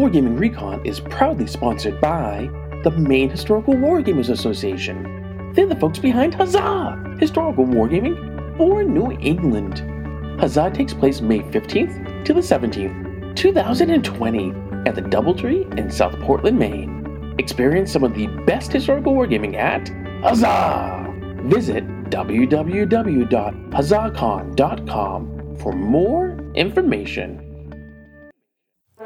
Wargaming Recon is proudly sponsored by the Maine Historical Wargamers Association. They're the folks behind Huzzah! Historical Wargaming for New England. Huzzah takes place May 15th to the 17th, 2020, at the Doubletree in South Portland, Maine. Experience some of the best historical wargaming at Huzzah! Visit www.huzzahcon.com for more information.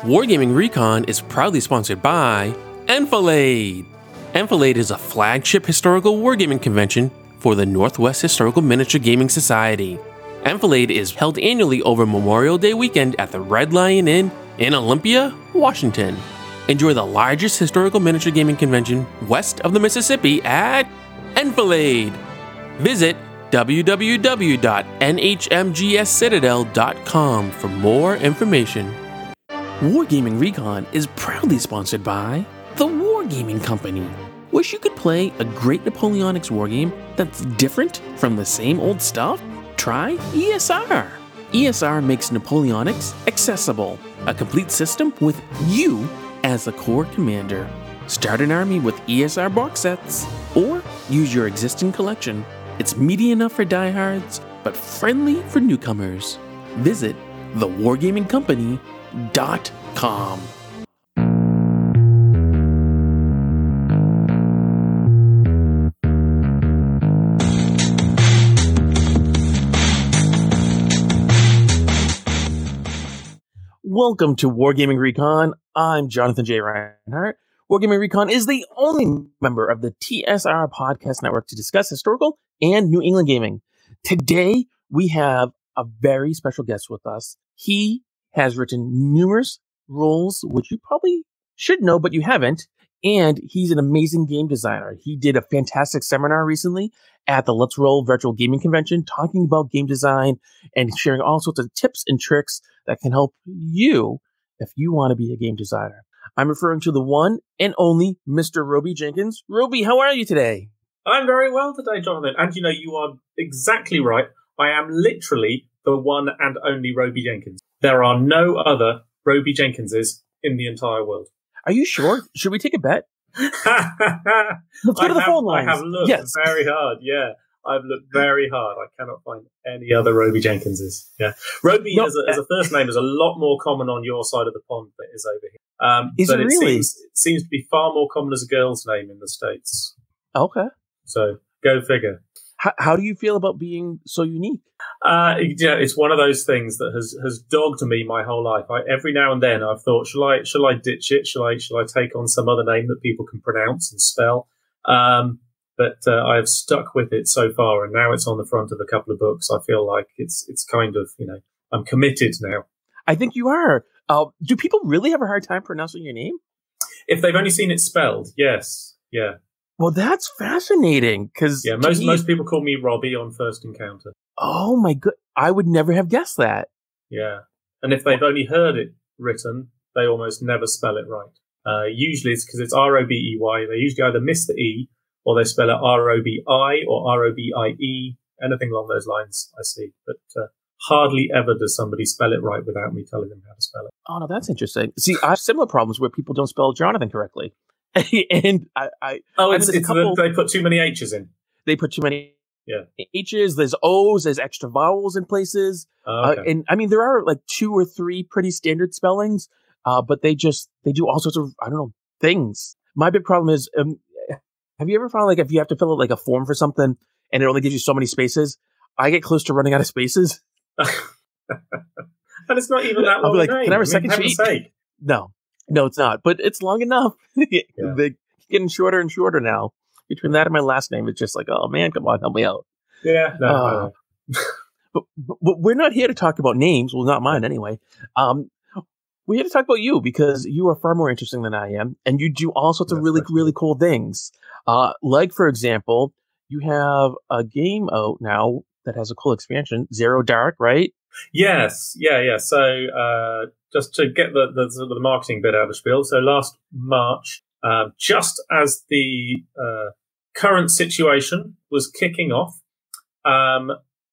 Wargaming Recon is proudly sponsored by Enfilade. Enfilade is a flagship historical wargaming convention for the Northwest Historical Miniature Gaming Society. Enfilade is held annually over Memorial Day weekend at the Red Lion Inn in Olympia, Washington. Enjoy the largest historical miniature gaming convention west of the Mississippi at Enfilade. Visit www.nhmgscitadel.com for more information. Wargaming Recon is proudly sponsored by the Wargaming Company. Wish you could play a great Napoleonics wargame that's different from the same old stuff? Try ESR. ESR makes Napoleonics accessible, a complete system with you as the core commander. Start an army with ESR box sets, or use your existing collection. It's meaty enough for diehards, but friendly for newcomers. Visit thewargamingcompany.com. Welcome to Wargaming Recon. I'm Jonathan J. Reinhardt. Wargaming Recon is the only member of the TSR Podcast Network to discuss historical and New England gaming. Today, we have a very special guest with us. He has written numerous roles, which you probably should know, but you haven't. And he's an amazing game designer. He did a fantastic seminar recently at the Let's Roll Virtual Gaming Convention talking about game design and sharing all sorts of tips and tricks that can help you if you want to be a game designer. I'm referring to the one and only Mr. Robey Jenkins. Robey, how are you today? I'm very well today, Jonathan. And you know, you are exactly right. I am literally the one and only Robey Jenkins. There are no other Robey Jenkinses in the entire world. Are you sure? Should we take a bet? Let's go I to the have, phone lines. I have looked Yes. very hard. Yeah, I've looked very hard. I cannot find any other Robey Jenkinses. Yeah, Robey No, as, a, as a first name is a lot more common on your side of the pond than it is over here. Um, Is but it really? Seems, it seems to be far more common as a girl's name in the states. Okay. So go figure. How, how do you feel about being so unique? Uh, know, it's one of those things that has, has dogged me my whole life. I, every now and then, I've thought, shall I shall I ditch it? Shall I shall I take on some other name that people can pronounce and spell? Um, but uh, I have stuck with it so far, and now it's on the front of a couple of books. I feel like it's it's kind of you know I'm committed now. I think you are. Uh, do people really have a hard time pronouncing your name? If they've only seen it spelled, yes, yeah, Well, that's fascinating because yeah. Most most people call me Robbie on first encounter. Oh my good! I would never have guessed that. Yeah. And if they've only heard it written, they almost never spell it right. Uh, usually it's because it's R O B E Y. They usually either miss the E or they spell it R O B I or R O B I E, anything along those lines, I see. But uh, hardly ever does somebody spell it right without me telling them how to spell it. Oh no, that's interesting. See, I have similar problems where people don't spell Jonathan correctly, and I, I Oh, I it's, mean, there's a it's couple- the, they put too many H's in. they put too many Yeah. H's. There's O's. There's extra vowels in places. Oh, okay. Uh, and I mean, there are like two or three pretty standard spellings, uh, but they just they do all sorts of I don't know things. My big problem is, um, have you ever found like if you have to fill out like a form for something and it only gives you so many spaces? I get close to running out of spaces. and it's not even that I'll long. be like, name. "Can I have a mean, second heaven's sheet?" sake. No, no, it's not. But it's long enough. They're getting shorter and shorter now. Between that and my last name, it's just like, oh man, come on, help me out. Yeah, no, Uh, but, but, we're not here to talk about names. Well, not mine anyway. Um, we're here to talk about you because you are far more interesting than I am, and you do all sorts of really, really cool things. Uh, like for example, you have a game out now that has a cool expansion, Zero Dark, right? Yes, yeah, yeah. So uh, just to get the, the the marketing bit out of the spiel. So last March, uh, just as the uh, current situation was kicking off, um,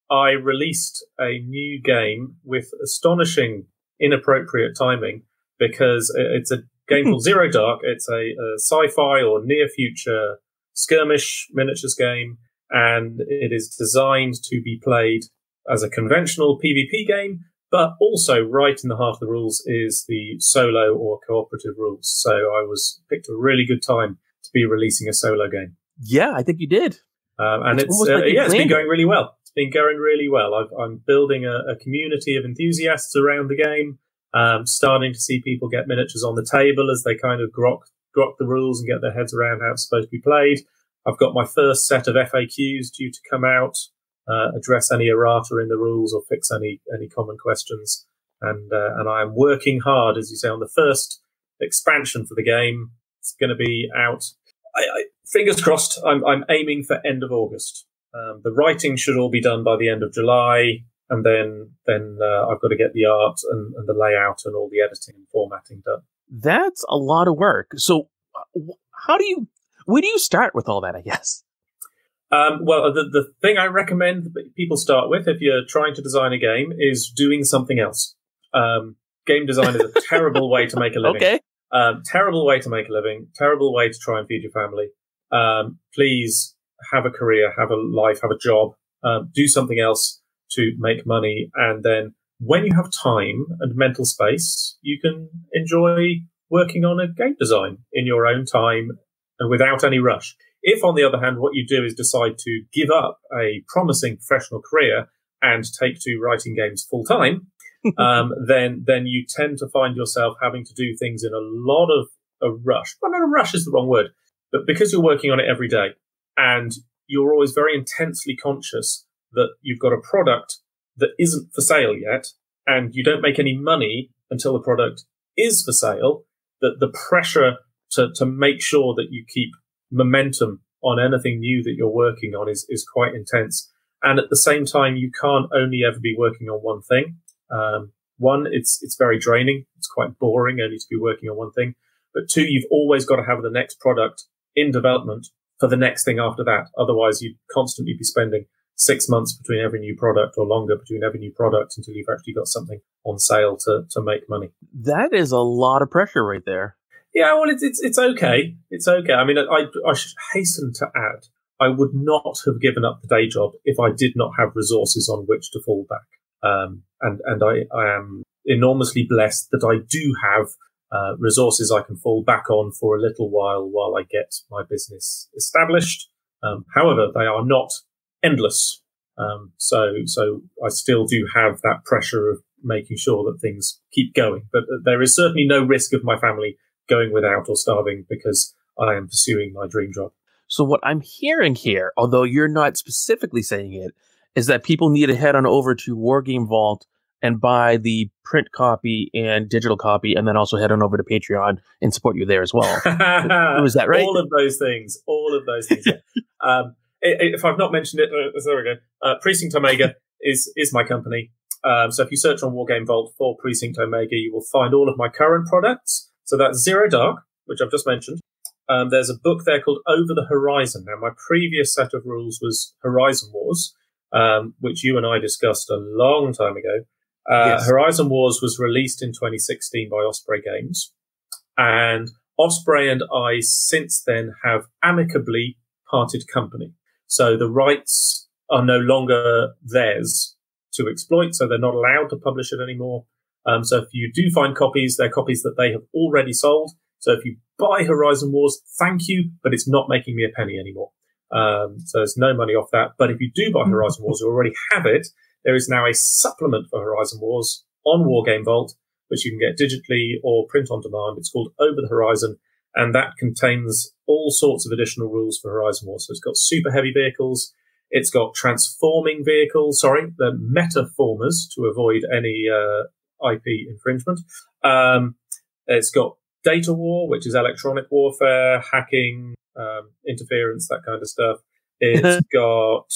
I released a new game with astonishing inappropriate timing because it's a game called Zero Dark. It's a, a sci-fi or near future skirmish miniatures game, and it is designed to be played as a conventional PvP game, but also right in the heart of the rules is the solo or cooperative rules. So I was picked a really good time to be releasing a solo game. Yeah, I think you did. Um, and it's, it's uh, like yeah, it's been going really well. It's been going really well. i am building a, a, community of enthusiasts around the game. Um, starting to see people get miniatures on the table as they kind of grok grok the rules and get their heads around how it's supposed to be played. I've got my first set of FAQs due to come out, uh, address any errata in the rules or fix any any common questions. And uh, and I am working hard, as you say, on the first expansion for the game. It's going to be out. I, I, fingers crossed. I'm, I'm aiming for end of August. Um, the writing should all be done by the end of July, and then then uh, I've got to get the art and, and, the layout and all the editing and formatting done. That's a lot of work. So, uh, how do you where do you start with all that? I guess. Um, well, the the thing I recommend people start with if you're trying to design a game is doing something else. Um, game design is a terrible way to make a living. Okay. Um, terrible way to make a living. Terrible way to try and feed your family. Um, please have a career, have a life, have a job, um, do something else to make money. And then when you have time and mental space, you can enjoy working on a game design in your own time and without any rush. If, on the other hand, what you do is decide to give up a promising professional career and take to writing games full time, um, then then you tend to find yourself having to do things in a lot of a rush. Well, not a rush is the wrong word, but because you're working on it every day, and you're always very intensely conscious that you've got a product that isn't for sale yet, and you don't make any money until the product is for sale, that the pressure to, to make sure that you keep momentum on anything new that you're working on is, is quite intense. And at the same time, you can't only ever be working on one thing. Um, one, it's, it's very draining. It's quite boring only to be working on one thing. But two, you've always got to have the next product in development for the next thing after that. Otherwise, you'd constantly be spending six months between every new product or longer between every new product until you've actually got something on sale to, to make money. That is a lot of pressure right there. Yeah, well, it's, it's, it's okay. It's okay. I mean, I, I should hasten to add, I would not have given up the day job if I did not have resources on which to fall back. Um, and, and I, I am enormously blessed that I do have uh, resources I can fall back on for a little while while I get my business established. Um, however, they are not endless. Um, so, so I still do have that pressure of making sure that things keep going. But there is certainly no risk of my family going without or starving because I am pursuing my dream job. So, what I'm hearing here, although you're not specifically saying it, is that people need to head on over to Wargame Vault and buy the print copy and digital copy, and then also head on over to Patreon and support you there as well. Was that right? All of those things. All of those things. um, if I've not mentioned it, uh, there we go. Uh, Precinct Omega is is my company. Um, so if you search on Wargame Vault for Precinct Omega, you will find all of my current products. So that's Zero Dark, which I've just mentioned. Um, there's a book there called Over the Horizon. Now, my previous set of rules was Horizon Wars, um, which you and I discussed a long time ago. Uh, yes. Horizon Wars was released in 2016 by Osprey Games, and Osprey and I since then have amicably parted company. So the rights are no longer theirs to exploit, so they're not allowed to publish it anymore. Um, so if you do find copies, they're copies that they have already sold. So if you buy Horizon Wars, thank you, but it's not making me a penny anymore. Um, so there's no money off that. But if you do buy Horizon Wars, you already have it, there is now a supplement for Horizon Wars on Wargame Vault, which you can get digitally or print on demand. It's called Over the Horizon, and that contains all sorts of additional rules for Horizon Wars. So it's got super heavy vehicles, it's got transforming vehicles, sorry, the metaformers to avoid any uh, IP infringement. Um, it's got data war, which is electronic warfare, hacking, um, interference, that kind of stuff. It's got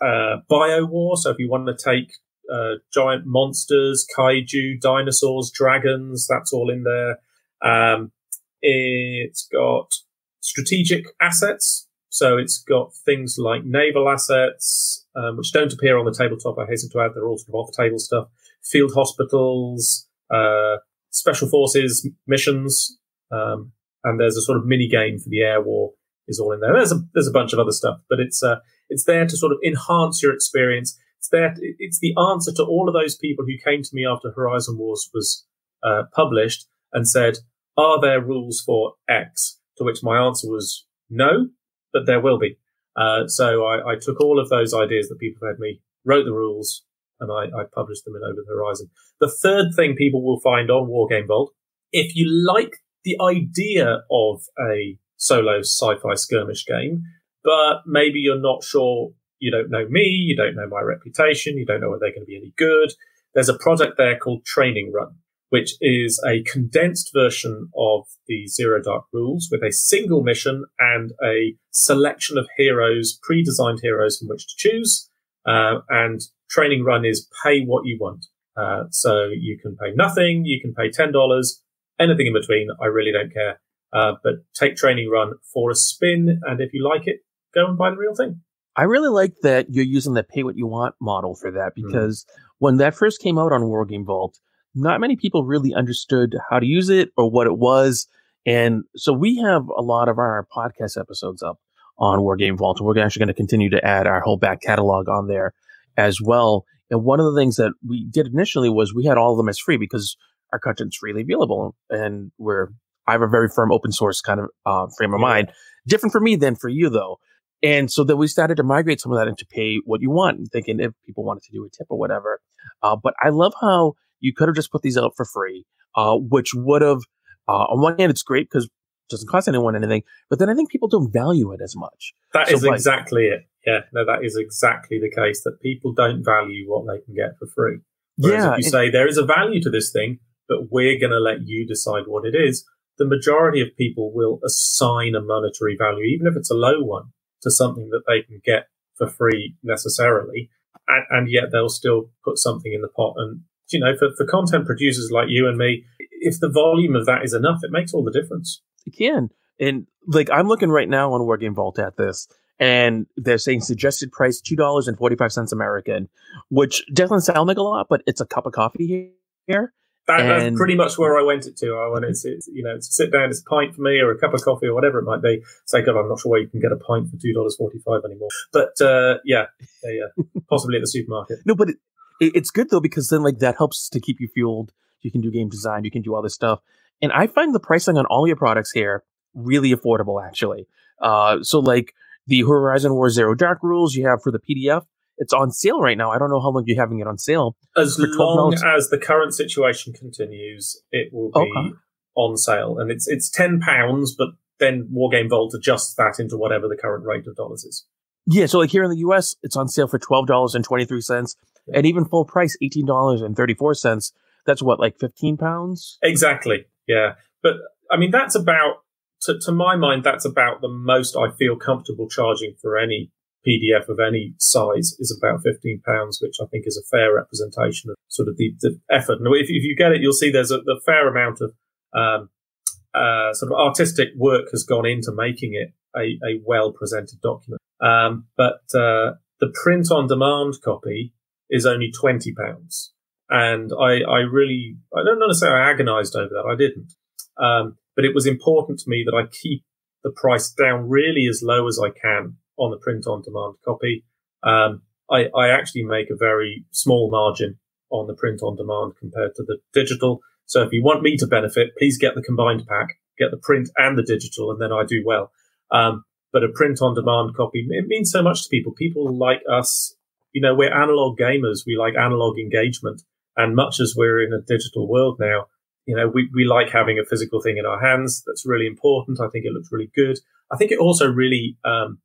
uh, bio war. So if you want to take uh, giant monsters, kaiju, dinosaurs, dragons, that's all in there. Um, it's got strategic assets. So it's got things like naval assets, um, which don't appear on the tabletop. I hasten to add, they're all sort of off-table stuff. Field hospitals, uh, special forces missions, um, and there's a sort of mini game for the air war is all in there. There's a there's a bunch of other stuff, but it's uh, it's there to sort of enhance your experience. It's there. To, it's the answer to all of those people who came to me after Horizon Wars was uh, published and said, "Are there rules for X?" To which my answer was no, but there will be. Uh, so I, I, took all of those ideas that people had me, wrote the rules, and I, I published them in Over the Horizon. The third thing people will find on Wargame Vault, if you like the idea of a solo sci-fi skirmish game, but maybe you're not sure, you don't know me, you don't know my reputation, you don't know whether they're going to be any good. There's a product there called Training Run, which is a condensed version of the Zero Dark rules with a single mission and a selection of heroes, pre-designed heroes from which to choose. Uh, and Training Run is pay what you want. Uh, so you can pay nothing, you can pay $10, anything in between. I really don't care. Uh, but take Training Run for a spin, and if you like it, go and buy the real thing. I really like that you're using the pay what you want model for that hmm. because mm. when that first came out on Wargame Vault, not many people really understood how to use it or what it was. And so we have a lot of our podcast episodes up on Wargame Vault. And we're actually going to continue to add our whole back catalog on there as well. And one of the things that we did initially was we had all of them as free because our content's freely available and we're I have a very firm open source kind of uh, frame of mind. Different for me than for you, though. And so then we started to migrate some of that into pay what you want, thinking if people wanted to do a tip or whatever. Uh, but I love how you could have just put these out for free, uh, which would have, uh, on one hand, it's great because doesn't cost anyone anything. But then I think people don't value it as much. That so is like, exactly it. Yeah, no, that is exactly the case that people don't value what they can get for free. Whereas yeah, if you it, say there is a value to this thing, but we're going to let you decide what it is, the majority of people will assign a monetary value, even if it's a low one, to something that they can get for free necessarily. And, and yet they'll still put something in the pot. And, you know, for, for content producers like you and me, if the volume of that is enough, it makes all the difference. It can. And like I'm looking right now on Wargame Vault at this, and they're saying suggested price two dollars and forty five cents American, which doesn't sound like a lot, but it's a cup of coffee here. That, that's pretty much where I went it to. I wanted to, you know, to sit down, it's a pint for me or a cup of coffee or whatever it might be. Say, God, I'm not sure where you can get a pint for two dollars forty five anymore. But uh, yeah, yeah, yeah, possibly at the supermarket. No, but it, it's good though because then like that helps to keep you fueled. You can do game design, you can do all this stuff, and I find the pricing on all your products here really affordable actually. Uh, so like the Horizon War Zero Dark rules you have for the PDF it's on sale right now. I don't know how long you're having it on sale. As long as the current situation continues, it will be okay. on sale, and it's it's ten pounds. But then Wargame Vault adjusts that into whatever the current rate of dollars is. Yeah, so like here in the U.S., it's on sale for twelve dollars and twenty three cents, and even full price eighteen dollars and thirty four cents. That's what like fifteen pounds. Exactly. Yeah, but I mean that's about to, to my mind that's about the most I feel comfortable charging for any PDF of any size is about fifteen pounds, which I think is a fair representation of sort of the, the effort. And if, if you get it, you'll see there's a the fair amount of um, uh, sort of artistic work has gone into making it a, a well presented document. Um, but uh, the print on demand copy is only twenty pounds, and I, I really I don't want to say I agonised over that. I didn't, um, but it was important to me that I keep the price down really as low as I can on the print on demand copy. Um, I, I actually make a very small margin on the print on demand compared to the digital. So if you want me to benefit, please get the combined pack, get the print and the digital, and then I do well. Um, but a print on demand copy, it means so much to people. People like us, you know, we're analog gamers. We like analog engagement. And much as we're in a digital world now, you know, we, we like having a physical thing in our hands. That's really important. I think it looks really good. I think it also really um,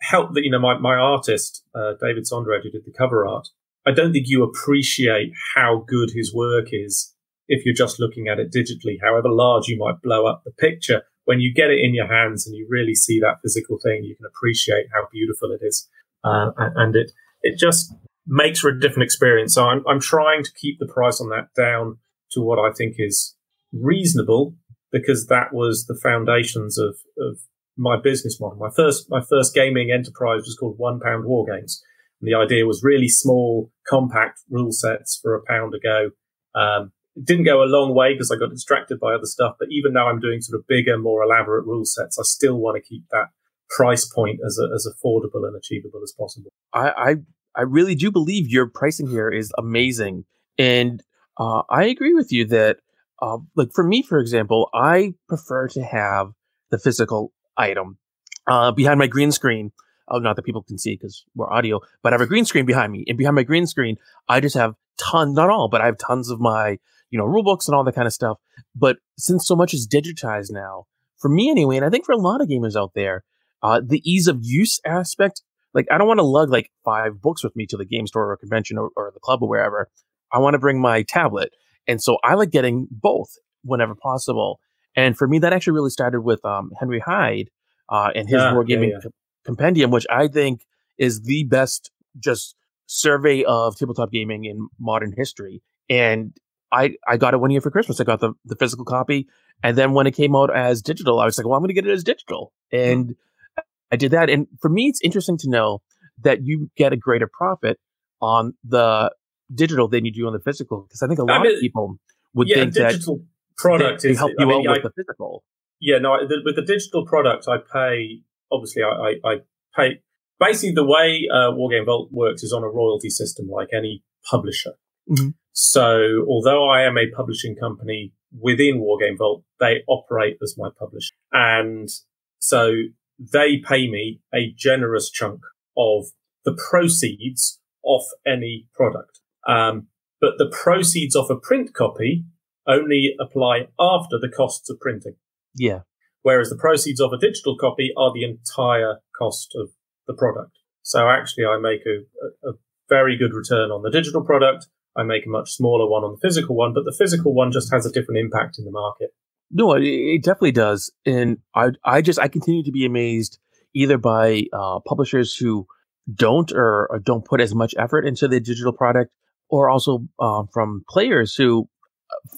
help that, you know, my, my artist, uh, David Sondred, who did the cover art, I don't think you appreciate how good his work is if you're just looking at it digitally, however large you might blow up the picture. When you get it in your hands and you really see that physical thing, you can appreciate how beautiful it is. Uh, and it, it just makes for a different experience. So I'm, I'm trying to keep the price on that down to what I think is reasonable because that was the foundations of, of my business model. My first my first gaming enterprise was called One Pound War Games, and the idea was really small, compact rule sets for a pound a go. Um, it didn't go a long way because I got distracted by other stuff. But even now I'm doing sort of bigger, more elaborate rule sets. I still want to keep that price point as as affordable and achievable as possible. I, I I really do believe your pricing here is amazing, and uh, I agree with you that, uh, like for me, for example, I prefer to have the physical item uh, behind my green screen. Oh, not that people can see because we're audio, but I have a green screen behind me, and behind my green screen, I just have tons, not all, but I have tons of my you know rule books and all that kind of stuff. But since so much is digitized now, for me anyway, and I think for a lot of gamers out there, uh, the ease of use aspect like I don't want to lug like five books with me to the game store or convention or, or the club or wherever. I want to bring my tablet. And so I like getting both whenever possible. And for me, that actually really started with um, Henry Hyde uh, and his yeah, Wargaming yeah, yeah. Compendium, which I think is the best just survey of tabletop gaming in modern history. And I, I got it one year for Christmas. I got the, the physical copy. And then when it came out as digital, I was like, well, I'm going to get it as digital. And mm-hmm I did that. And for me, it's interesting to know that you get a greater profit on the digital than you do on the physical. Because I think a lot I mean, of people would yeah, think digital that product is, help you I mean, out I, with the physical. Yeah, no, the, with the digital product, I pay, obviously, I, I, I pay. Basically, the way uh, Wargame Vault works is on a royalty system like any publisher. Mm-hmm. So, although I am a publishing company within Wargame Vault, they operate as my publisher. And so they pay me a generous chunk of the proceeds off any product. Um, but the proceeds of a print copy only apply after the costs of printing. Yeah. Whereas the proceeds of a digital copy are the entire cost of the product. So actually, I make a, a very good return on the digital product. I make a much smaller one on the physical one, but the physical one just has a different impact in the market. No, it, it definitely does, and I I just I continue to be amazed either by uh, publishers who don't or, or, don't put as much effort into the digital product, or also uh, from players who,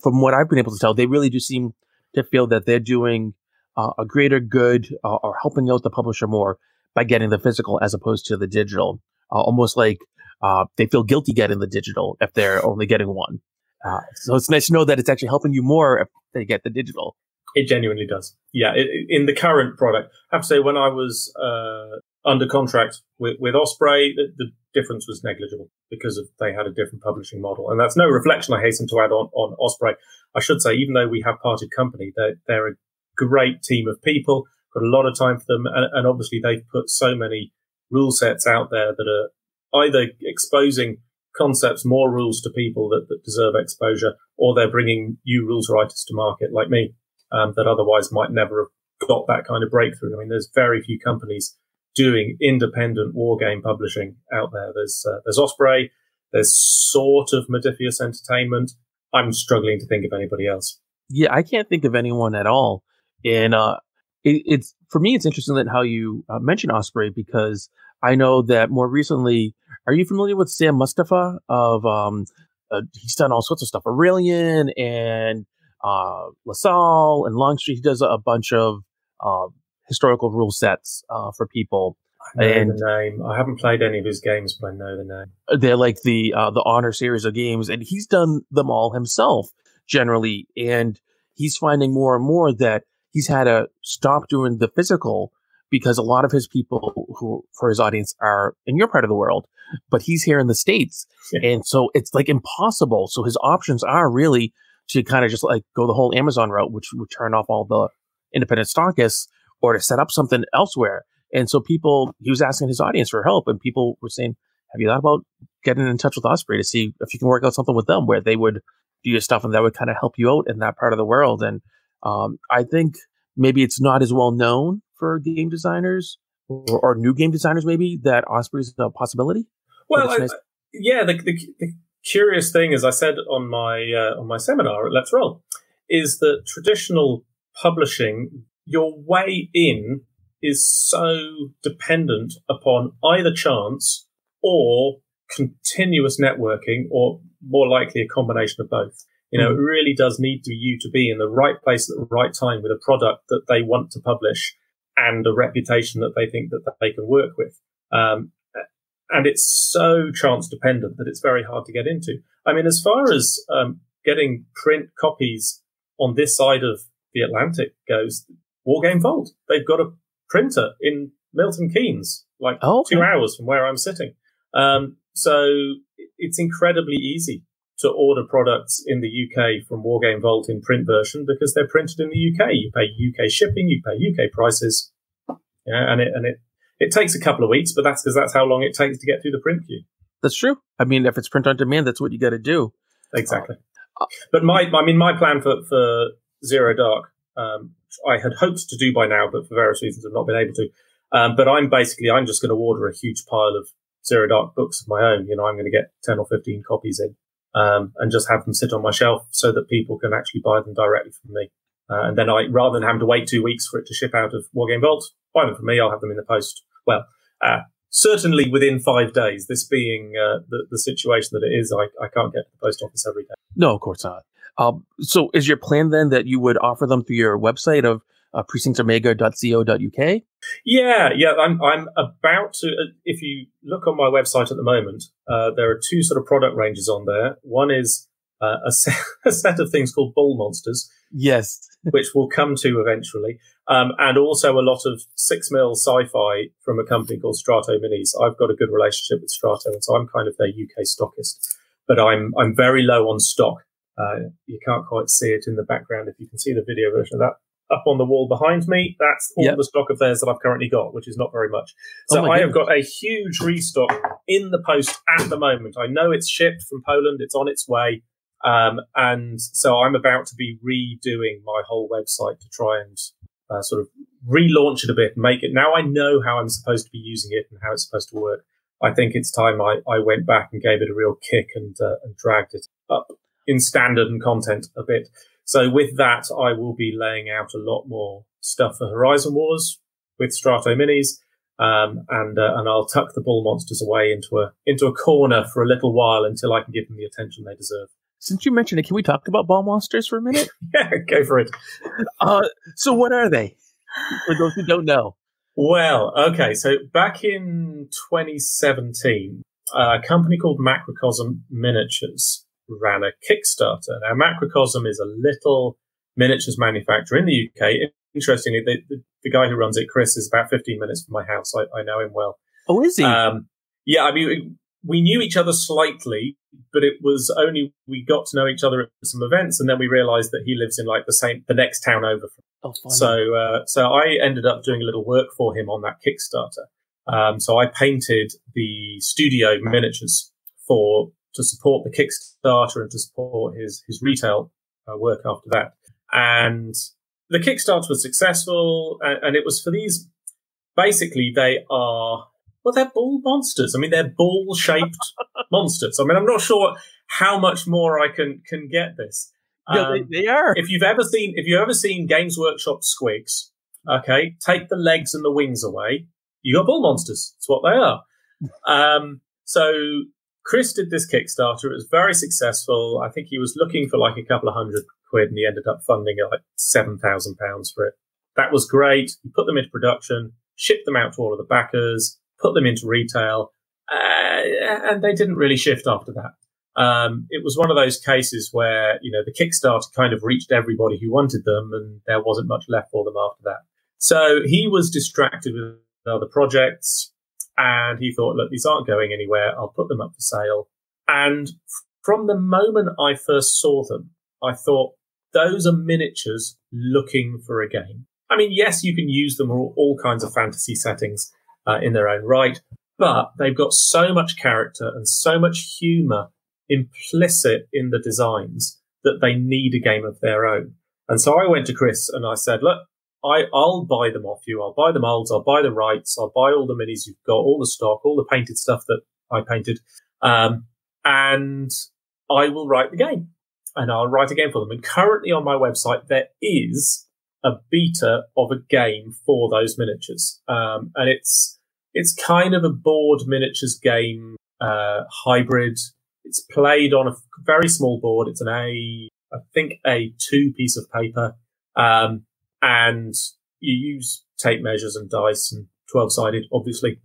from what I've been able to tell, they really do seem to feel that they're doing uh, a greater good uh, or helping out the publisher more by getting the physical as opposed to the digital. Uh, almost like uh, they feel guilty getting the digital if they're only getting one. Uh, so it's nice to know that it's actually helping you more if they get the digital. It genuinely does. Yeah, it, in the current product, I have to say when I was uh, under contract with, with Osprey, the, the, difference was negligible because of they had a different publishing model, and that's no reflection. I hasten to add on on Osprey. I should say, even though we have parted company, they're, they're a great team of people. Got a lot of time for them, and, and obviously they've put so many rule sets out there that are either exposing concepts, more rules to people that, that deserve exposure, or they're bringing new rules writers to market like me um, that otherwise might never have got that kind of breakthrough. I mean, there's very few companies doing independent war game publishing out there. There's uh, there's Osprey, there's sort of Modiphius Entertainment. I'm struggling to think of anybody else. Yeah, I can't think of anyone at all. And uh, it, it's for me, it's interesting that how you uh, mention Osprey because I know that more recently are you familiar with Sam Mustafa of um uh, he's done all sorts of stuff, Aurelian and uh LaSalle and Longstreet. He does a, bunch of uh, historical rule sets uh, for people. I and the name. I haven't played any of his games, but I know the name. Uh, they're like the uh, the honor series of games, and he's done them all himself generally. And he's finding more and more that he's had to stop doing the physical because a lot of his people who for his audience are in your part of the world, but he's here in the States. Yeah. And so it's like impossible. So his options are really to kind of just like go the whole Amazon route, which would turn off all the independent stockists or to set up something elsewhere. And so people, he was asking his audience for help and people were saying, have you thought about getting in touch with Osprey to see if you can work out something with them where they would do your stuff and that would kind of help you out in that part of the world? And um, I think maybe it's not as well known for game designers or, or new game designers, maybe that Osprey is a possibility. Well, I, nice. yeah. The, the, the, curious thing, as I said on my uh, on my seminar at Let's Roll, is that traditional publishing, your way in is so dependent upon either chance or continuous networking, or more likely a combination of both. You know, mm. it really does need to you to be in the right place at the right time with a product that they want to publish and a reputation that they think that they can work with. Um, and it's so chance dependent that it's very hard to get into. I mean, as far as um, getting print copies on this side of the Atlantic goes Wargame Vault. They've got a printer in Milton Keynes, like oh, okay. two hours from where I'm sitting. Um, so it's incredibly easy to order products in the UK from Wargame Vault in print version because they're printed in the UK. You pay UK shipping, you pay UK prices, yeah, and it and it it takes a couple of weeks, but that's because that's how long it takes to get through the print queue. That's true. I mean, if it's print on demand, that's what you got to do. Exactly. Uh, but my, I mean, my plan for for Zero Dark, um, I had hoped to do by now, but for various reasons, I've not been able to. Um, but I'm basically, I'm just going to order a huge pile of Zero Dark books of my own. You know, I'm going to get 10 or 15 copies in um, and just have them sit on my shelf so that people can actually buy them directly from me. Uh, and then I, rather than having to wait two weeks for it to ship out of Wargame Vault, buy them from me. I'll have them in the post. Well, uh, certainly within five days. This being uh, the, the situation that it is, I, I can't get to the post office every day. No, of course not. Um, so is your plan then that you would offer them through your website of uh, precinctomega.co.uk? Yeah, yeah. I'm, I'm about to. Uh, if you look on my website at the moment, uh, there are two sort of product ranges on there. One is uh, a, set, a set of things called Ball Monsters. Yes. which we'll come to eventually. Um, and also a lot of six mil sci-fi from a company called Strato Minis. I've got a good relationship with Strato, and so I'm kind of their UK stockist. But I'm I'm very low on stock. Uh, you can't quite see it in the background if you can see the video version of that up on the wall behind me. That's all yep. the stock of theirs that I've currently got, which is not very much. Oh so oh I have got a huge restock in the post at the moment. I know it's shipped from Poland. It's on its way. Um, and so I'm about to be redoing my whole website to try and uh, sort of relaunch it a bit and make it. Now I know how I'm supposed to be using it and how it's supposed to work. I think it's time I, I went back and gave it a real kick and, uh, and dragged it up in standard and content a bit. So with that, I will be laying out a lot more stuff for Horizon Wars with Strato Minis. Um, and uh, and I'll tuck the ball monsters away into a into a corner for a little while until I can give them the attention they deserve. Since you mentioned it, can we talk about ball monsters for a minute? yeah, go for it. Uh, so what are they? For those who don't know. Well, okay. So back in 2017, a company called Macrocosm Miniatures ran a Kickstarter. Now, Macrocosm is a little miniatures manufacturer in the UK. Interestingly, the, the, the, guy who runs it, Chris, is about 15 minutes from my house. I, I know him well. Oh, is he? Um, yeah, I mean, we knew each other slightly, but it was only we got to know each other at some events, and then we realised that he lives in like the same, the next town over. Oh, so, uh, so I ended up doing a little work for him on that Kickstarter. Um, so I painted the studio miniatures for to support the Kickstarter and to support his his retail uh, work after that. And the Kickstarter was successful, and, and, it was for these. Basically, they are well, they're ball monsters. I mean, they're bull shaped monsters. I mean, I'm not sure how much more I can can get this. Um, no, they, they, are. If you've ever seen, if you've ever seen Games Workshop squigs, okay, take the legs and the wings away. You got ball monsters. That's what they are. Um, so Chris did this Kickstarter. It was very successful. I think he was looking for like a couple of hundred quid and he ended up funding like seven thousand pounds for it. That was great. He put them into production, shipped them out to all of the backers, put them into retail, uh, and they didn't really shift after that. Um, it was one of those cases where you know the Kickstarter kind of reached everybody who wanted them, and there wasn't much left for them after that. So he was distracted with other projects and he thought, look, these aren't going anywhere. I'll put them up for sale. And from the moment I first saw them, I thought, those are miniatures looking for a game. I mean, yes, you can use them for all kinds of fantasy settings uh, in their own right, but they've got so much character and so much humor implicit in the designs that they need a game of their own. And so I went to Chris and I said, look, I, I'll buy them off you. I'll buy the molds. I'll buy the rights. I'll buy all the minis you've got, all the stock, all the painted stuff that I painted. Um, and I will write the game and I'll write a game for them. And currently on my website, there is a beta of a game for those miniatures. Um, and it's, it's kind of a board miniatures game, uh, hybrid. It's played on a very small board. It's an A, I think a two piece of paper. Um, and you use tape measures and dice and 12 sided, obviously.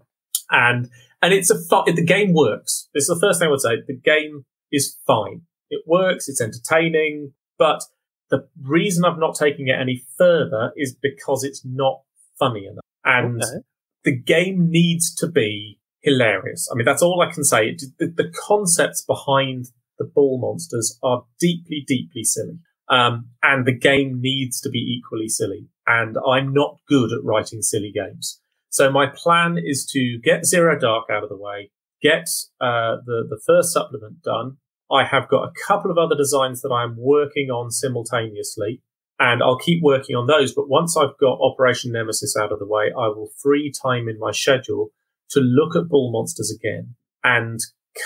And, and it's a fun, the game works. This is the first thing I would say. The game is fine. It works, it's entertaining, but the reason I'm not taking it any further is because it's not funny enough. And okay. the game needs to be hilarious. I mean, that's all I can say. The, the concepts behind the ball monsters are deeply, deeply silly. Um, and the game needs to be equally silly. And I'm not good at writing silly games. So my plan is to get Zero Dark out of the way, get uh, the the first supplement done. I have got a couple of other designs that I'm working on simultaneously, and I'll keep working on those. But once I've got Operation Nemesis out of the way, I will free time in my schedule to look at Ball Monsters again and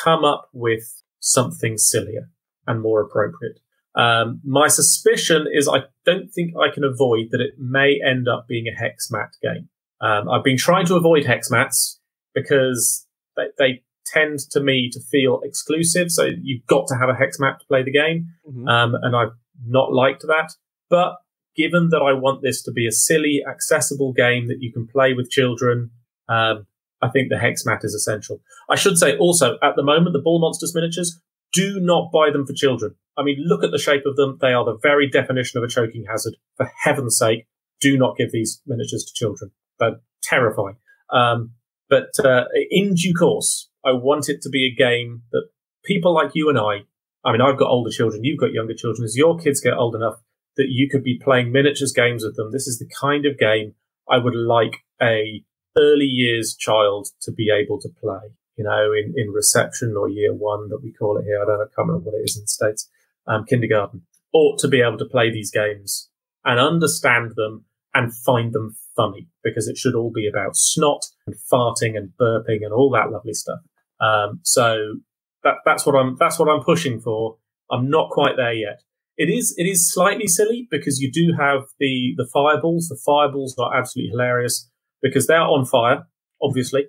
come up with something sillier and more appropriate. Um, my suspicion is I don't think I can avoid that it may end up being a hex mat game. Um, I've been trying to avoid hex mats because they, they, tend to me to feel exclusive. So you've got to have a hex mat to play the game. Mm-hmm. Um, and I've not liked that. But given that I want this to be a silly, accessible game that you can play with children, um, I think the hex mat is essential. I should say also, at the moment, the Ball Monsters miniatures, do not buy them for children. I mean, look at the shape of them. They are the very definition of a choking hazard. For heaven's sake, do not give these miniatures to children. They're terrifying. Um, but uh, in due course, I want it to be a game that people like you and I, I mean, I've got older children, you've got younger children. As your kids get old enough that you could be playing miniatures games with them, this is the kind of game I would like a early years child to be able to play. You know, in, in reception or year one that we call it here. I don't know, I can't remember what it is in the States. Um, kindergarten ought to be able to play these games and understand them and find them funny because it should all be about snot and farting and burping and all that lovely stuff. Um, so that, that's what I'm, that's what I'm pushing for. I'm not quite there yet. It is, it is slightly silly because you do have the, the fireballs. The fireballs are absolutely hilarious because they're on fire, obviously,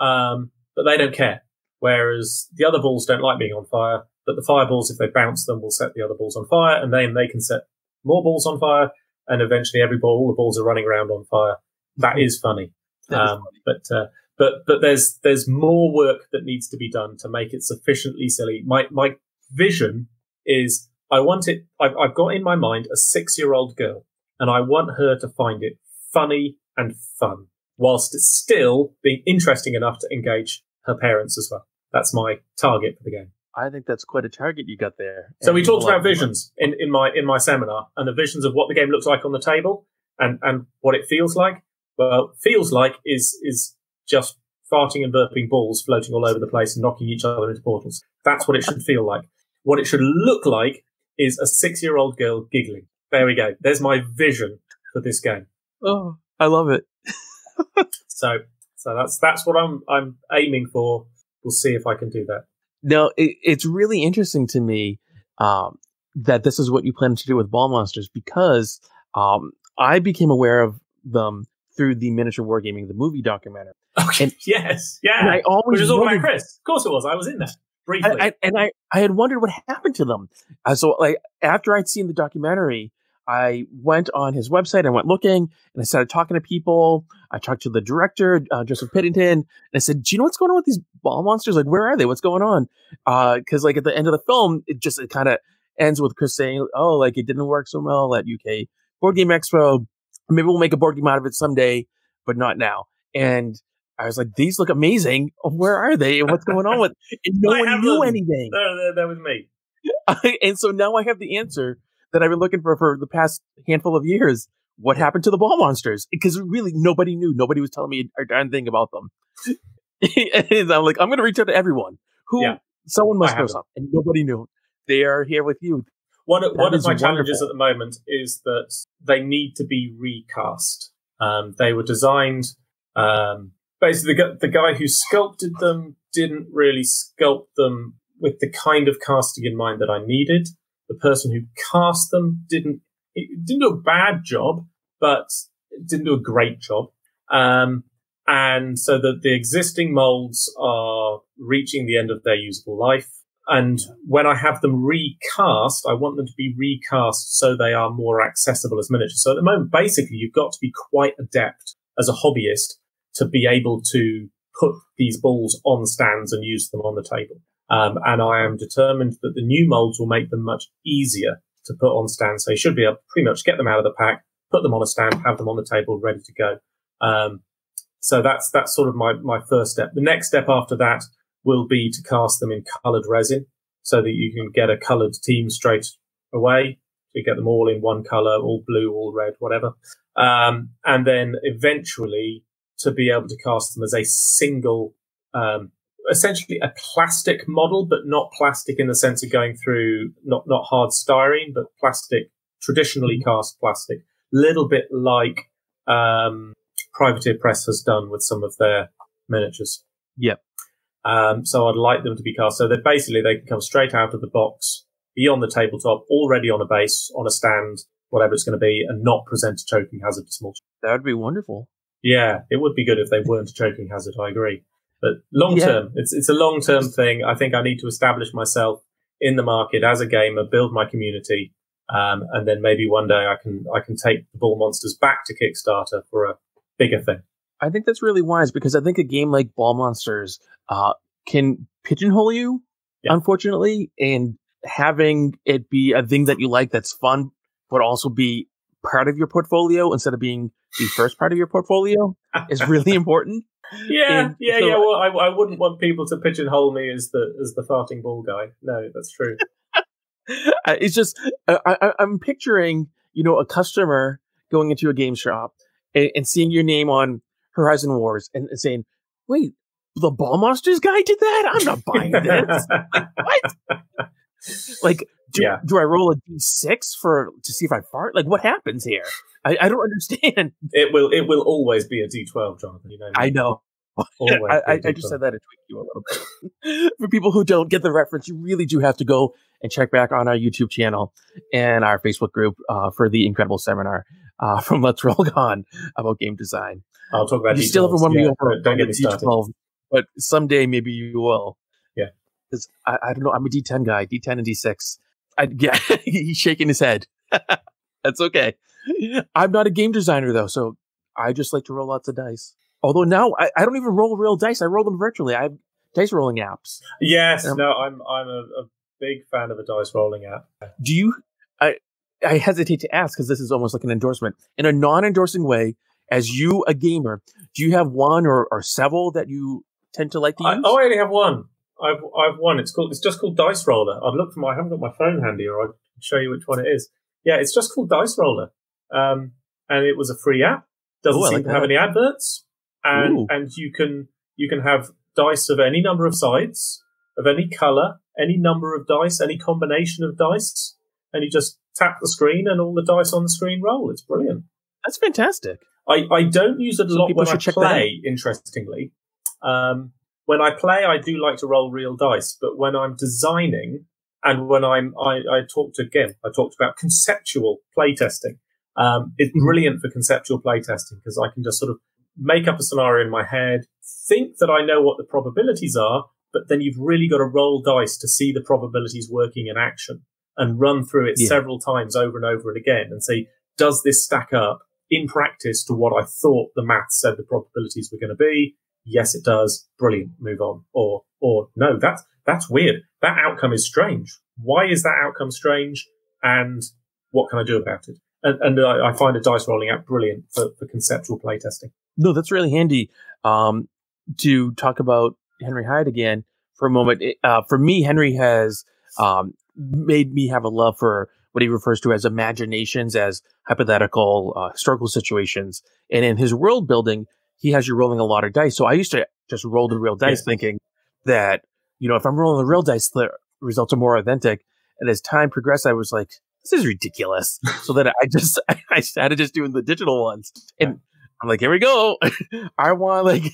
um, but they don't care. Whereas the other balls don't like being on fire, but the fireballs, if they bounce them, will set the other balls on fire, and then they can set more balls on fire, and eventually every ball, all the balls are running around on fire. That is funny. That um, is funny. But uh, but but there's there's more work that needs to be done to make it sufficiently silly. My my vision is I want it. I've, I've got in my mind a six year old girl, and I want her to find it funny and fun, whilst it's still being interesting enough to engage her parents as well. That's my target for the game. I think that's quite a target you got there. So we talked about visions in, in my in my seminar and the visions of what the game looks like on the table and, and what it feels like. Well, feels like is is just farting and burping balls floating all over the place and knocking each other into portals. That's what it should feel like. What it should look like is a six year old girl giggling. There we go. There's my vision for this game. Oh, I love it. so so that's that's what I'm I'm aiming for. We'll see if I can do that. No, it, it's really interesting to me um, that this is what you plan to do with Ball Monsters because um, I became aware of them through the miniature wargaming, the movie documentary. Okay. And, yes, yeah. And I always which is all about Chris. Of course, it was. I was in that briefly, I, I, and I I had wondered what happened to them. Uh, so, like after I'd seen the documentary, I went on his website. I went looking and I started talking to people. I talked to the director, uh, Joseph Piddington, and I said, "Do you know what's going on with these ball monsters? Like, where are they? What's going on?" Because uh, like at the end of the film, it just it kind of ends with Chris saying, "Oh, like it didn't work so well at UK Board Game Expo. Maybe we'll make a board game out of it someday, but not now." And I was like, "These look amazing. Where are they? And what's going on with?" And no one knew them. anything. That, that was me. and so now I have the answer that I've been looking for for the past handful of years. What happened to the ball monsters? Because really nobody knew. Nobody was telling me a darn thing about them. and I'm like, I'm going to reach out to everyone who yeah, someone must know something, and nobody knew. They are here with you. One of, one of my wonderful. challenges at the moment is that they need to be recast. Um, they were designed. Um, basically, the, the guy who sculpted them didn't really sculpt them with the kind of casting in mind that I needed the person who cast them didn't didn't do a bad job, but didn't do a great job. Um, and so that the existing molds are reaching the end of their usable life. And when I have them recast, I want them to be recast so they are more accessible as miniatures. So at the moment, basically, you've got to be quite adept as a hobbyist to be able to put these balls on stands and use them on the table. Um, and I am determined that the new molds will make them much easier to put on stands. So you should be able to pretty much get them out of the pack, put them on a stand, have them on the table ready to go. Um, so that's that's sort of my my first step. The next step after that will be to cast them in coloured resin, so that you can get a coloured team straight away. You get them all in one colour, all blue, all red, whatever. Um, and then eventually to be able to cast them as a single, um, essentially a plastic model, but not plastic in the sense of going through not not hard styrene, but plastic, traditionally mm-hmm. cast plastic, little bit like um, Privateer Press has done with some of their miniatures. Yep. Um, so I'd like them to be cast so that basically they can come straight out of the box, be on the tabletop, already on a base, on a stand, whatever it's going to be, and not present a choking hazard to small. That would be wonderful. Yeah, it would be good if they weren't a choking hazard. I agree. But long term, yeah. it's it's a long term thing. I think I need to establish myself in the market as a gamer, build my community, um, and then maybe one day I can I can take the Ball Monsters back to Kickstarter for a bigger thing. I think that's really wise because I think a game like Ball Monsters uh, can pigeonhole you, yeah. unfortunately, and having it be a thing that you like that's fun, but also be part of your portfolio instead of being the first part of your portfolio is really important. Yeah, and yeah, so, yeah. Well, I, I wouldn't want people to pigeonhole me as the as the farting ball guy. No, that's true. Uh, it's just uh, I, I'm picturing you know a customer going into a game shop and, and seeing your name on Horizon Wars and, and saying, "Wait, the Ball Monsters guy did that? I'm not buying this. like, what? Like, do, yeah. do I roll a d6 for to see if I fart? Like, what happens here? I, I don't understand. It will it will always be a d12, Jonathan. You know. I know. I, I, I, just said that to tweak you a little bit. For people who don't get the reference, you really do have to go and check back on our YouTube channel and our Facebook group uh, for the incredible seminar uh, from Let's Roll Con about game design. I'll talk about. It. You details. still haven't won me over. Don't get me started. D12, but someday maybe you will. Yeah, because I, I, don't know. I'm a D10 guy. D10 and D6. I, yeah, he's shaking his head. That's okay. I'm not a game designer though, so I just like to roll lots of dice. Although now I, I don't even roll real dice. I roll them virtually. I have dice rolling apps. Yes, um, no, I'm I'm a, a big fan of a dice rolling app. Do you? I I hesitate to ask because this is almost like an endorsement. In a non-endorsing way, as you a gamer, do you have one or, or several that you tend to like to use? I, oh, I only have one. I've I've one. It's called it's just called Dice Roller. I'd look for my I haven't got my phone handy, or I'd show you which one it is. Yeah, it's just called Dice Roller, um, and it was a free app. Doesn't Ooh, seem like to that. have any adverts, and Ooh. and you can you can have dice of any number of sides, of any color, any number of dice, any combination of dice, and you just tap the screen and all the dice on the screen roll. It's brilliant. That's fantastic. I, I don't use it a lot when I play, interestingly. Um, when I play, I do like to roll real dice, but when I'm designing and when I'm, I, I talked again, I talked about conceptual playtesting. Um, it's mm-hmm. brilliant for conceptual playtesting because I can just sort of make up a scenario in my head, think that I know what the probabilities are, but then you've really got to roll dice to see the probabilities working in action and run through it yeah. several times over and over and again and see, does this stack up in practice to what I thought the math said the probabilities were going to be? Yes, it does. Brilliant. Move on. Or, or no, that's, that's weird. That outcome is strange. Why is that outcome strange? And what can I do about it? And, and I, I, find a dice rolling app brilliant for, for conceptual playtesting. No, that's really handy. Um, to talk about Henry Hyde again for a moment. Uh, for me, Henry has um, made me have a love for what he refers to as imagi-nations, as hypothetical uh, historical situations. And in his world building, he has you rolling a lot of dice. So I used to just roll the real dice, yeah. thinking that you know if I'm rolling the real dice, the results are more authentic. And as time progressed, I was like, this is ridiculous. so then I just I started just doing the digital ones, and I'm like, here we go. I want like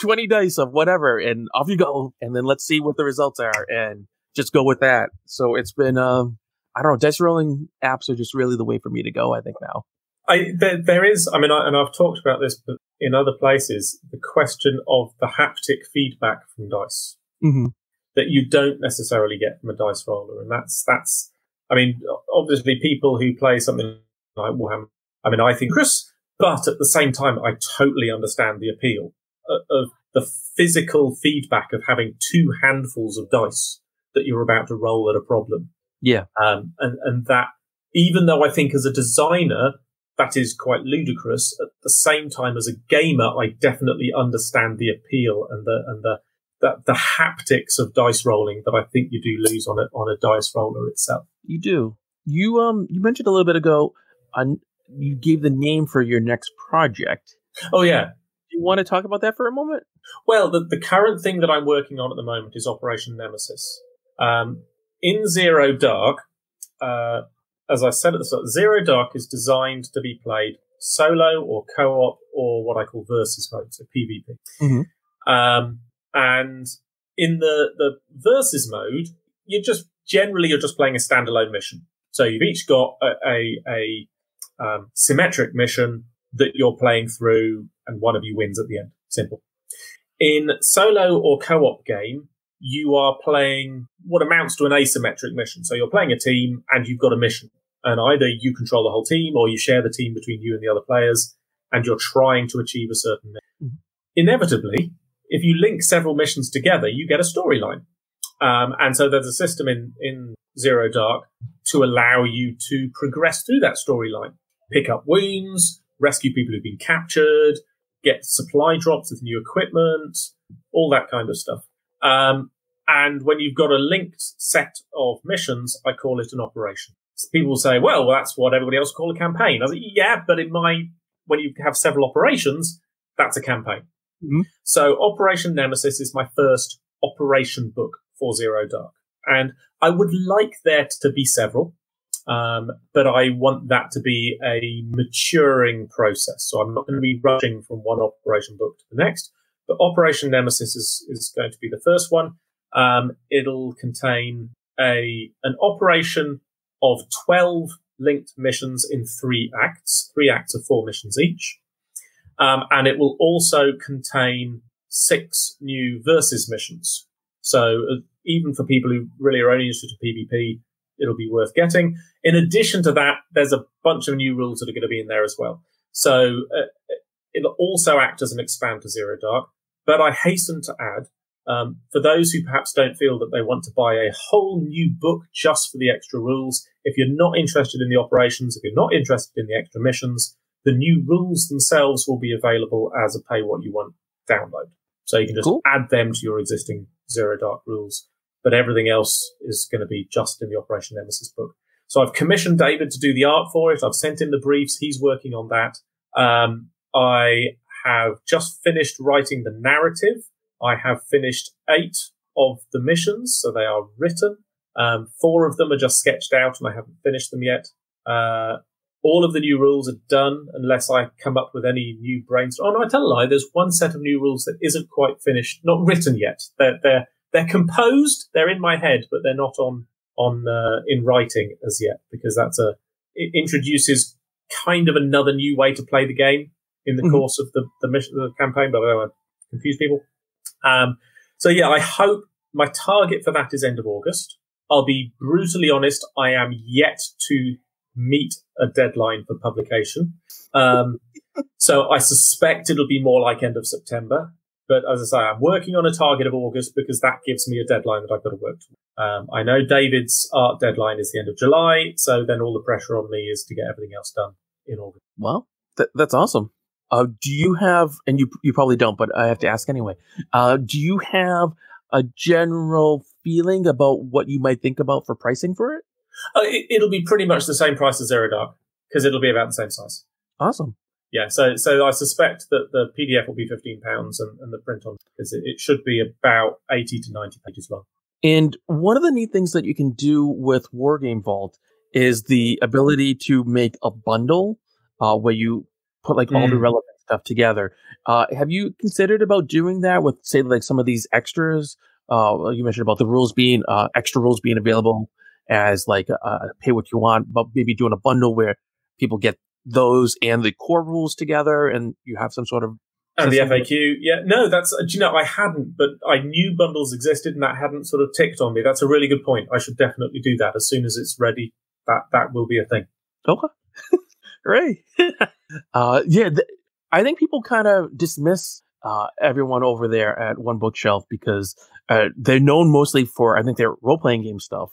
20 dice of whatever, and off you go. And then let's see what the results are, and just go with that. So it's been, um, I don't know, dice rolling apps are just really the way for me to go. I think now. I there, there is, I mean, I, and I've talked about this in other places. The question of the haptic feedback from dice mm-hmm. that you don't necessarily get from a dice roller, and that's that's. I mean, obviously, people who play something like Warhammer. I mean, I think Chris, but at the same time, I totally understand the appeal of, of the physical feedback of having two handfuls of dice that you're about to roll at a problem. Yeah. Um, and, and that, even though I think as a designer, that is quite ludicrous, at the same time as a gamer, I definitely understand the appeal and the, and the, the, the haptics of dice rolling that I think you do lose on a, on a dice roller itself. You do. You, um, you mentioned a little bit ago, uh, you gave the name for your next project. Oh, yeah. Do you want to talk about that for a moment? Well, the, the current thing that I'm working on at the moment is Operation Nemesis. Um, in Zero Dark, uh, as I said at the start, Zero Dark is designed to be played solo or co-op or what I call versus mode, so PvP. Mm-hmm. Um, and in the the versus mode, you're just generally you're just playing a standalone mission. So you've each got a, a, a um, symmetric mission that you're playing through, and one of you wins at the end. Simple. In solo or co-op game, you are playing what amounts to an asymmetric mission. So you're playing a team and you've got a mission. And either you control the whole team or you share the team between you and the other players and you're trying to achieve a certain mission. Mhm. Inevitably, if you link several missions together, you get a storyline. Um, and so there's a system in, in Zero Dark to allow you to progress through that storyline, pick up wounds, rescue people who've been captured, get supply drops with new equipment, all that kind of stuff. Um, and when you've got a linked set of missions, I call it an operation. So people say, well, that's what everybody else call a campaign. I was like, yeah, but in my, when you have several operations, that's a campaign. Mhm. So Operation Nemesis is my first operation book for Zero Dark. And I would like there to be several. Um, but I want that to be a maturing process. So I'm not going to be rushing from one operation book to the next. But Operation Nemesis is, is going to be the first one. Um, it'll contain a an operation of 12 linked missions in three acts, three acts of four missions each. Um, and it will also contain six new versus missions. So uh, even for people who really are only interested in PvP, it'll be worth getting. In addition to that, there's a bunch of new rules that are going to be in there as well. So uh, it'll also act as an expand to Zero Dark. But I hasten to add, um, for those who perhaps don't feel that they want to buy a whole new book just for the extra rules, if you're not interested in the operations, if you're not interested in the extra missions, the new rules themselves will be available as a pay what you want download. So you can just Cool. add them to your existing Zero Dark rules. But everything else is going to be just in the Operation Nemesis book. So I've commissioned David to do the art for it. I've sent him the briefs. He's working on that. Um, I have just finished writing the narrative. I have finished eight of the missions, so they are written. Um, four of them are just sketched out, and I haven't finished them yet. Uh, all of the new rules are done, unless I come up with any new brainstorm. Oh no, I tell a lie. There's one set of new rules that isn't quite finished, not written yet. They're they're they're composed. They're in my head, but they're not on on uh, in writing as yet because that's a it introduces kind of another new way to play the game in the Mhm. course of the the mission the campaign. But I don't want to confuse people. Um, so yeah, I hope my target for that is end of August. I'll be brutally honest. I am yet to meet a deadline for publication. Um, so I suspect it'll be more like end of September. But as I say, I'm working on a target of August because that gives me a deadline that I've got to work to. Um, I know David's art deadline is the end of July, so then all the pressure on me is to get everything else done in August. Well, th- that's awesome. Uh, do you have, and you you probably don't, but I have to ask anyway. Uh, do you have a general feeling about what you might think about for pricing for it? Uh, it, it'll be pretty much the same price as Zero Dark because it'll be about the same size. Awesome. Yeah, so so I suspect that the PDF will be fifteen pounds and, and the print on because it, it should be about eighty to ninety pages long. And one of the neat things that you can do with Wargame Vault is the ability to make a bundle uh, where you put like all the Mm. relevant stuff together. Uh, have you considered about doing that with, say, like some of these extras? Uh, you mentioned about the rules being uh, extra rules being available as like uh, pay what you want, but maybe doing a bundle where people get those and the core rules together, and you have some sort of And the? FAQ, yeah, no, that's do you know I hadn't, but I knew bundles existed and that hadn't sort of ticked on me. That's a really good point. I should definitely do that as soon as it's ready. That that will be a thing. Okay. Great. uh, yeah, th- I think people kind of dismiss uh, everyone over there at One Bookshelf because uh, they're known mostly for I think their role playing game stuff.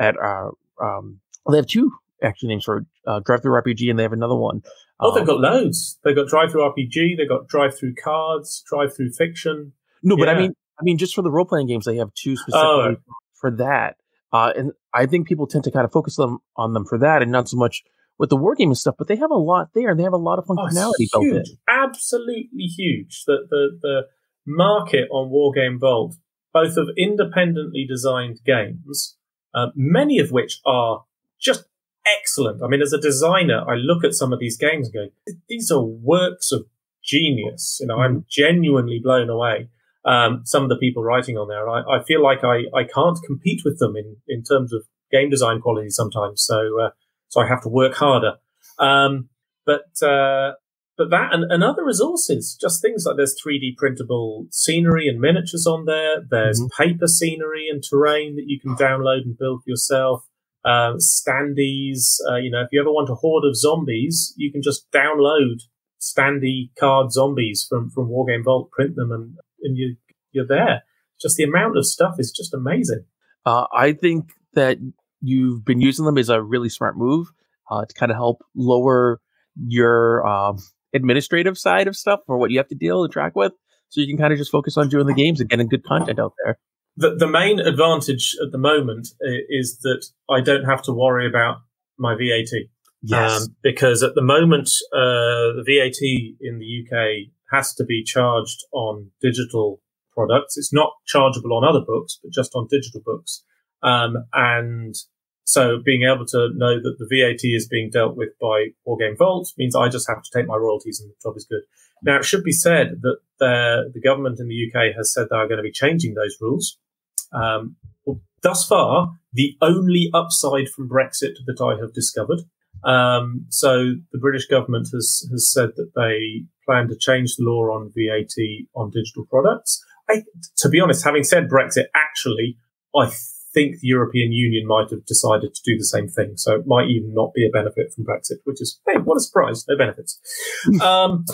At uh, um, they have two actually names for uh, Drive Through RPG, and they have another one. Oh, they've um, got loads. They've got Drive Through RPG. They've got Drive Through Cards, Drive Through Fiction. No, but yeah. I mean, I mean, just for the role playing games, they have two specifically oh. for that. Uh, and I think people tend to kind of focus them on them for that, and not so much with the wargaming stuff. But they have a lot there, and they have a lot of oh, functionality oh, built in. Absolutely huge. The the the market on Wargame Vault, both of independently designed games, uh, many of which are just excellent. I mean, as a designer, I look at some of these games and go, these are works of genius. You know, I'm mm-hmm. genuinely blown away. Um, some of the people writing on there, I, I, feel like I, I can't compete with them in, in terms of game design quality sometimes. So, uh, so I have to work harder. Um, but, uh, but that and, and, other resources, just things like there's 3D printable scenery and miniatures on there. There's mm-hmm. paper scenery and terrain that you can download and build yourself uh, standees. Uh, you know, if you ever want a horde of zombies, you can just download standee card zombies from from Wargame Vault, print them, and and you you're there. Just the amount of stuff is just amazing. Uh, I think that you've been using them is a really smart move uh, to kind of help lower your um, administrative side of stuff for what you have to deal and track with, so you can kind of just focus on doing the games and getting good content out there the, the main advantage at the moment is that I don't have to worry about my VAT. Yes. Um, because at the moment, uh, the VAT in the UK has to be charged on digital products. It's not chargeable on other books, but just on digital books. Um, and so being able to know that the VAT is being dealt with by Wargame Vault means I just have to take my royalties and the job is good. Now, it should be said that the, the government in the UK has said they are going to be changing those rules. Um, well, thus far, the only upside from Brexit that I have discovered. Um, so the British government has has said that they plan to change the law on VAT on digital products. I, to be honest, having said Brexit, actually, I think the European Union might have decided to do the same thing. So it might even not be a benefit from Brexit, which is, hey, what a surprise! No benefits. um,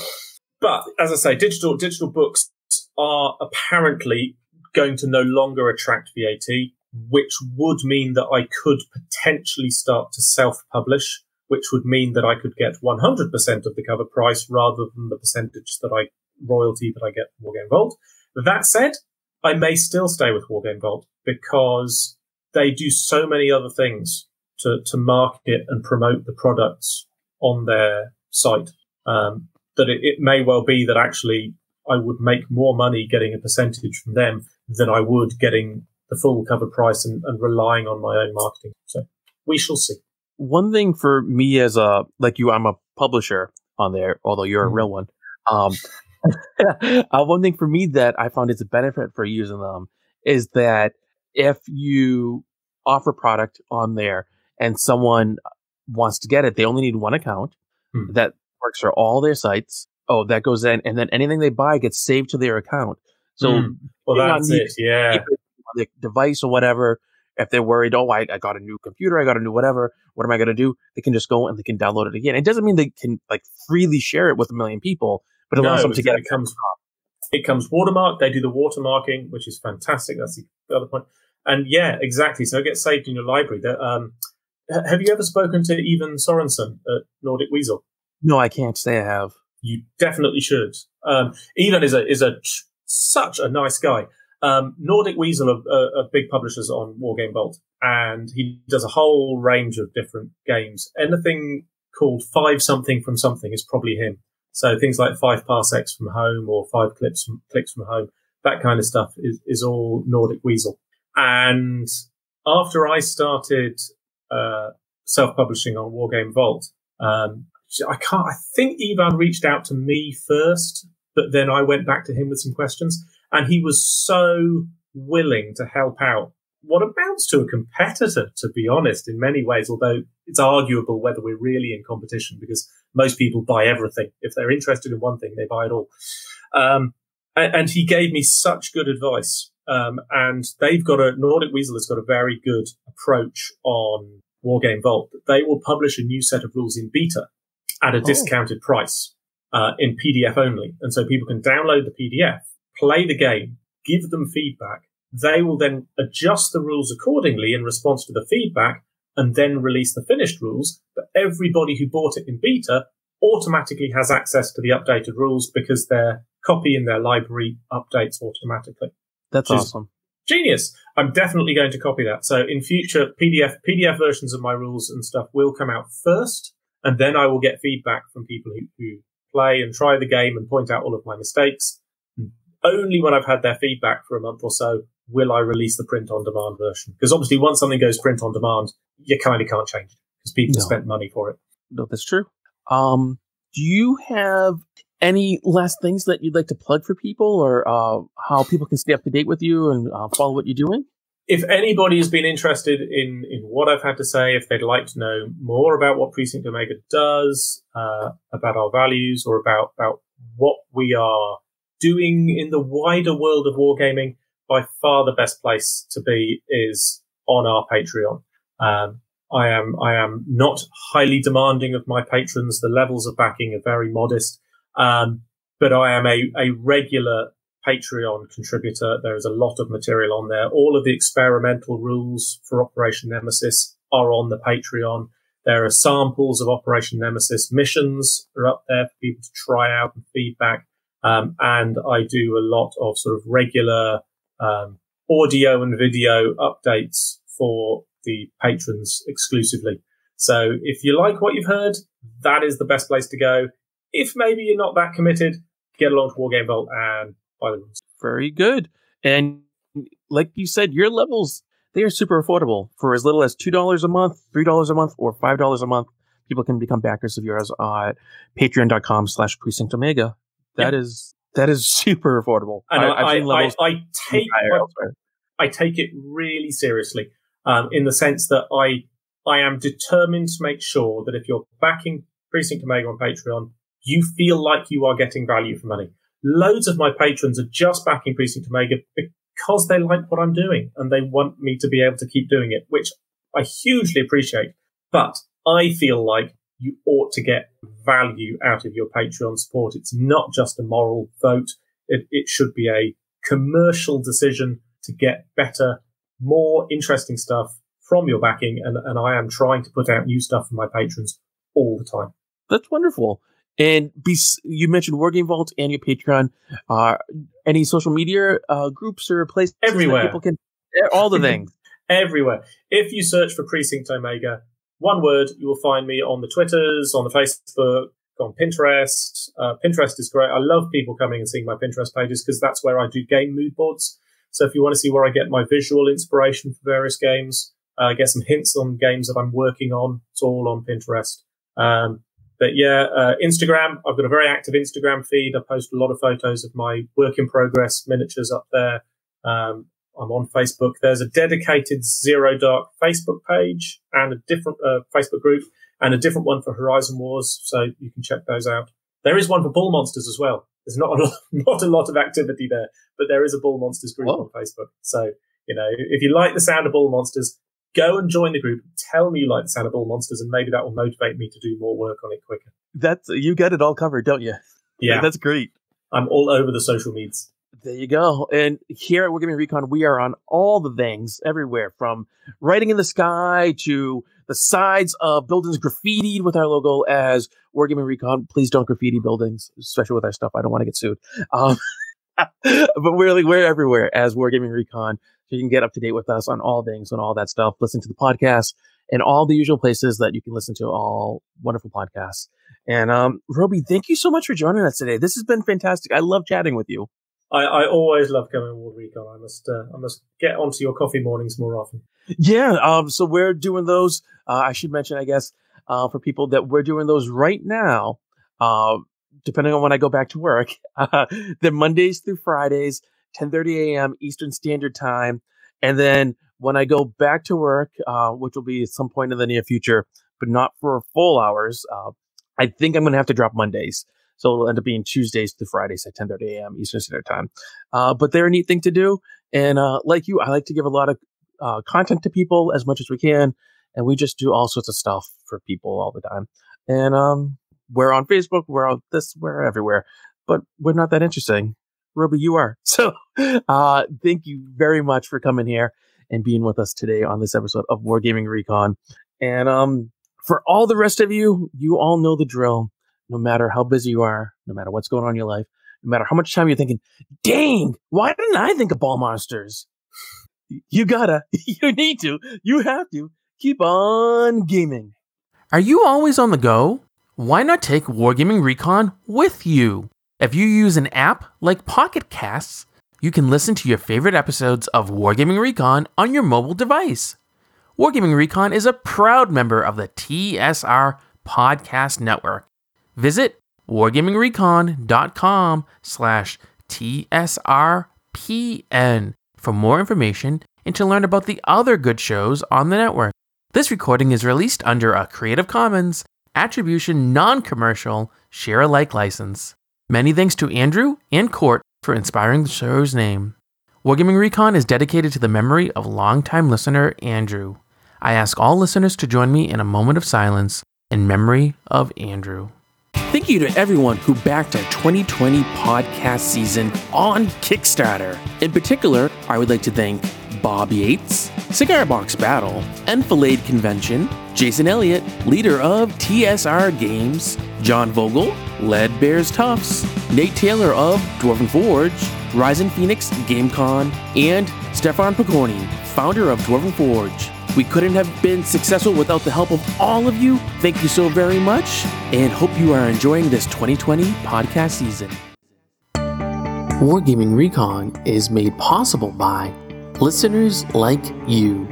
but as I say, digital digital books are apparently going to no longer attract VAT, which would mean that I could potentially start to self publish, which would mean that I could get 100% of the cover price rather than the percentage that I royalty that I get from Wargame Vault. That said, I may still stay with Wargame Vault because they do so many other things to, to market and promote the products on their site um, that it, it may well be that actually I would make more money getting a percentage from them than I would getting the full cover price and, and relying on my own marketing. So we shall see. One thing for me as a like you, I'm a publisher on there, although you're mm-hmm. a real one. Um, uh, one thing for me that I found is a benefit for using them is that if you offer product on there and someone wants to get it, they only need one account hmm. that works for all their sites. Oh, that goes in, and then anything they buy gets saved to their account. So, mm. well, that's it. Yeah. The device or whatever. If they're worried, oh, I, I got a new computer, I got a new whatever. What am I going to do? They can just go and they can download it again. It doesn't mean they can like freely share it with a million people, but it allows no, them to get it. Comes, it comes watermarked. They do the watermarking, which is fantastic. That's the other point. And yeah, exactly. So it gets saved in your library. That, um, have you ever spoken to Ivan Sorensen at Nordic Weasel? No, I can't say I have. You definitely should. Um, Ivan is a is a such a nice guy. Um, Nordic Weasel are, are, are, big publishers on Wargame Vault, and he does a whole range of different games. Anything called Five Something from Something is probably him. So things like Five Parsecs from Home or Five Clips from, Clicks from Home, that kind of stuff is, is all Nordic Weasel. And after I started uh, self-publishing on Wargame Vault, um, I can't. I think Ivan reached out to me first but then I went back to him with some questions, and he was so willing to help out. What amounts to a competitor, to be honest, in many ways, although it's arguable whether we're really in competition because most people buy everything. If they're interested in one thing, they buy it all. Um, and, and, he gave me such good advice. Um, and they've got a, Nordic Weasel has got a very good approach on Wargame Vault. They will publish a new set of rules in beta at a oh. discounted price. uh, in PDF only. And so people can download the PDF, play the game, give them feedback. They will then adjust the rules accordingly in response to the feedback and then release the finished rules. But everybody who bought it in beta automatically has access to the updated rules because their copy in their library updates automatically. That's awesome. Genius. I'm definitely going to copy that. So in future PDF PDF versions of my rules and stuff will come out first, and then I will get feedback from people who, who play and try the game and point out all of my mistakes. Only when I've had their feedback for a month or so will I release the print on demand version. Because obviously, once something goes print on demand, you kind of can't change it because people no. spent money for it. No, that's true. Um, do you have any last things that you'd like to plug for people or uh, how people can stay up to date with you and uh, follow what you're doing? If anybody has been interested in, in what I've had to say, if they'd like to know more about what Precinct Omega does, uh, about our values, or about, about what we are doing in the wider world of wargaming, by far the best place to be is on our Patreon. Um, I am I am not highly demanding of my patrons. The levels of backing are very modest, um, but I am a, a regular Patreon contributor. There is a lot of material on there. All of the experimental rules for Operation Nemesis are on the Patreon. There are samples of Operation Nemesis missions are up there for people to try out and feedback. Um, and I do a lot of sort of regular um, audio and video updates for the patrons exclusively. So if you like what you've heard, that is the best place to go. If maybe you're not that committed, get along to Wargame Vault and buy the rules. Very good. And like you said, your levels they are super affordable for as little as two dollars a month, three dollars a month, or five dollars a month. People can become backers of yours at patreon.com slash precinct omega. That yep. is that is super affordable. And I, I, I, I take I take it really seriously um, in the sense that I I am determined to make sure that if you're backing Precinct Omega on Patreon, you feel like you are getting value for money. Loads of my patrons are just backing Precinct Omega because they like what I'm doing and they want me to be able to keep doing it, which I hugely appreciate. But I feel like you ought to get value out of your Patreon support. It's not just a moral vote. It, it should be a commercial decision to get better more interesting stuff from your backing, and, and I am trying to put out new stuff for my patrons all the time. That's wonderful. And be, you mentioned Wargame Vault and your Patreon. Uh, any social media uh, groups or places everywhere people can all the things everywhere. If you search for Precinct Omega, one word, you will find me on the Twitters, on the Facebook, on Pinterest. Uh, Pinterest is great. I love people coming and seeing my Pinterest pages because that's where I do game mood boards. So if you want to see where I get my visual inspiration for various games, uh, get some hints on games that I'm working on, it's all on Pinterest. Um, but yeah, uh, Instagram, I've got a very active Instagram feed. I post a lot of photos of my work in progress miniatures up there. Um, I'm on Facebook. There's a dedicated Zero Dark Facebook page and a different uh, Facebook group and a different one for Horizon Wars. So you can check those out. There is one for Ball Monsters as well. There's not a lot, not a lot of activity there, but there is a Ball Monsters group Whoa. on Facebook. So, you know, if you like the sound of Ball Monsters, go and join the group. Tell me you like the sound of Ball Monsters, and maybe that will motivate me to do more work on it quicker. That's you get it all covered, don't you? Yeah, that's great. I'm all over the social medias. There you go. And here at Wargaming Recon, we are on all the things everywhere from writing in the sky to the sides of buildings graffitied with our logo as Wargaming Recon. Please don't graffiti buildings, especially with our stuff. I don't want to get sued. Um, but really, we're everywhere as Wargaming Recon. So you can get up to date with us on all things and all that stuff. Listen to the podcast and all the usual places that you can listen to all wonderful podcasts. And um, Robey, thank you so much for joining us today. This has been fantastic. I love chatting with you. I, I always love coming to Ward Recon. I must uh, I must get onto your coffee mornings more often. Yeah. Um. So we're doing those. Uh, I should mention, I guess, uh, for people that we're doing those right now. Uh, depending on when I go back to work, uh, they're Mondays through Fridays, 10:30 a.m. Eastern Standard Time, and then when I go back to work, uh, which will be at some point in the near future, but not for full hours. Uh, I think I'm going to have to drop Mondays. So it'll end up being Tuesdays to Fridays at 10:30 a.m. Eastern Standard Time. Uh, but they're a neat thing to do, and uh, like you, I like to give a lot of uh, content to people as much as we can, and we just do all sorts of stuff for people all the time. And um, we're on Facebook, we're on this, we're everywhere, but we're not that interesting. Robey, you are. So, uh, thank you very much for coming here and being with us today on this episode of Wargaming Recon. And um, for all the rest of you, you all know the drill. No matter how busy you are, no matter what's going on in your life, no matter how much time you're thinking, dang, why didn't I think of ball monsters? You gotta, you need to, you have to keep on gaming. Are you always on the go? Why not take Wargaming Recon with you? If you use an app like Pocket Casts, you can listen to your favorite episodes of Wargaming Recon on your mobile device. Wargaming Recon is a proud member of the TSR Podcast Network. Visit wargamingrecon.com slash TSRPN for more information and to learn about the other good shows on the network. This recording is released under a Creative Commons Attribution Non Commercial Share Alike license. Many thanks to Andrew and Court for inspiring the show's name. Wargaming Recon is dedicated to the memory of longtime listener Andrew. I ask all listeners to join me in a moment of silence in memory of Andrew. Thank you to everyone who backed our 2020 podcast season on Kickstarter. In particular, I would like to thank Bob Yates, Cigar Box Battle, Enfilade Convention, Jason Elliott, leader of TSR Games, John Vogel, Lead Bears Tufts, Nate Taylor of Dwarven Forge, Ryzen Phoenix GameCon, and Stefan Pokorny, founder of Dwarven Forge. We couldn't have been successful without the help of all of you. Thank you so very much, and hope you are enjoying this 2020 podcast season. Wargaming Recon is made possible by listeners like you.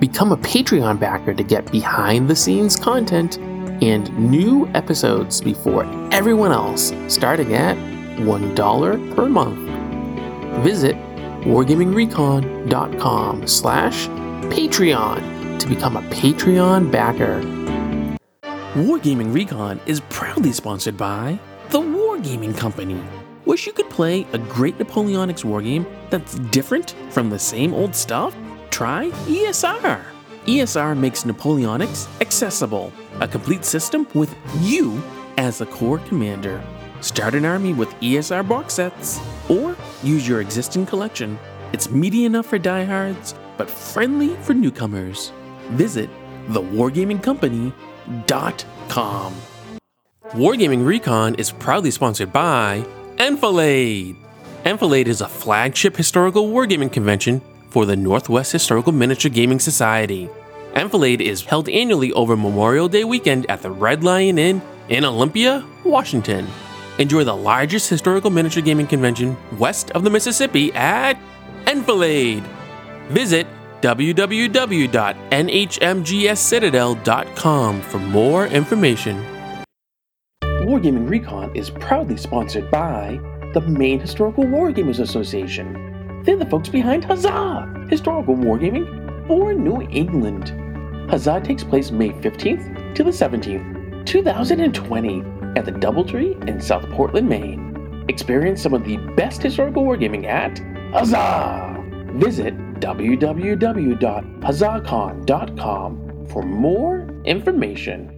Become a Patreon backer to get behind the scenes content and new episodes before everyone else, starting at $1 per month. Visit wargamingrecon.com slash Patreon to become a Patreon backer. Wargaming Recon is proudly sponsored by the Wargaming Company. Wish you could play a great Napoleonics wargame that's different from the same old stuff? Try ESR. ESR makes Napoleonics accessible, a complete system with you as the corps commander. Start an army with ESR box sets, or use your existing collection. It's meaty enough for diehards, but friendly for newcomers. Visit thewargamingcompany.com. Wargaming Recon is proudly sponsored by Enfilade. Enfilade is a flagship historical wargaming convention for the Northwest Historical Miniature Gaming Society. Enfilade is held annually over Memorial Day weekend at the Red Lion Inn in Olympia, Washington. Enjoy the largest historical miniature gaming convention west of the Mississippi at Enfilade. Visit www.nhmgscitadel.com for more information. Wargaming Recon is proudly sponsored by the Maine Historical Wargamers Association. They're the folks behind Huzzah! Historical Wargaming for New England. Huzzah takes place May 15th to the 17th, 2020, at the Doubletree in South Portland, Maine. Experience some of the best historical wargaming at Huzzah! Visit www.huzzahcon.com for more information.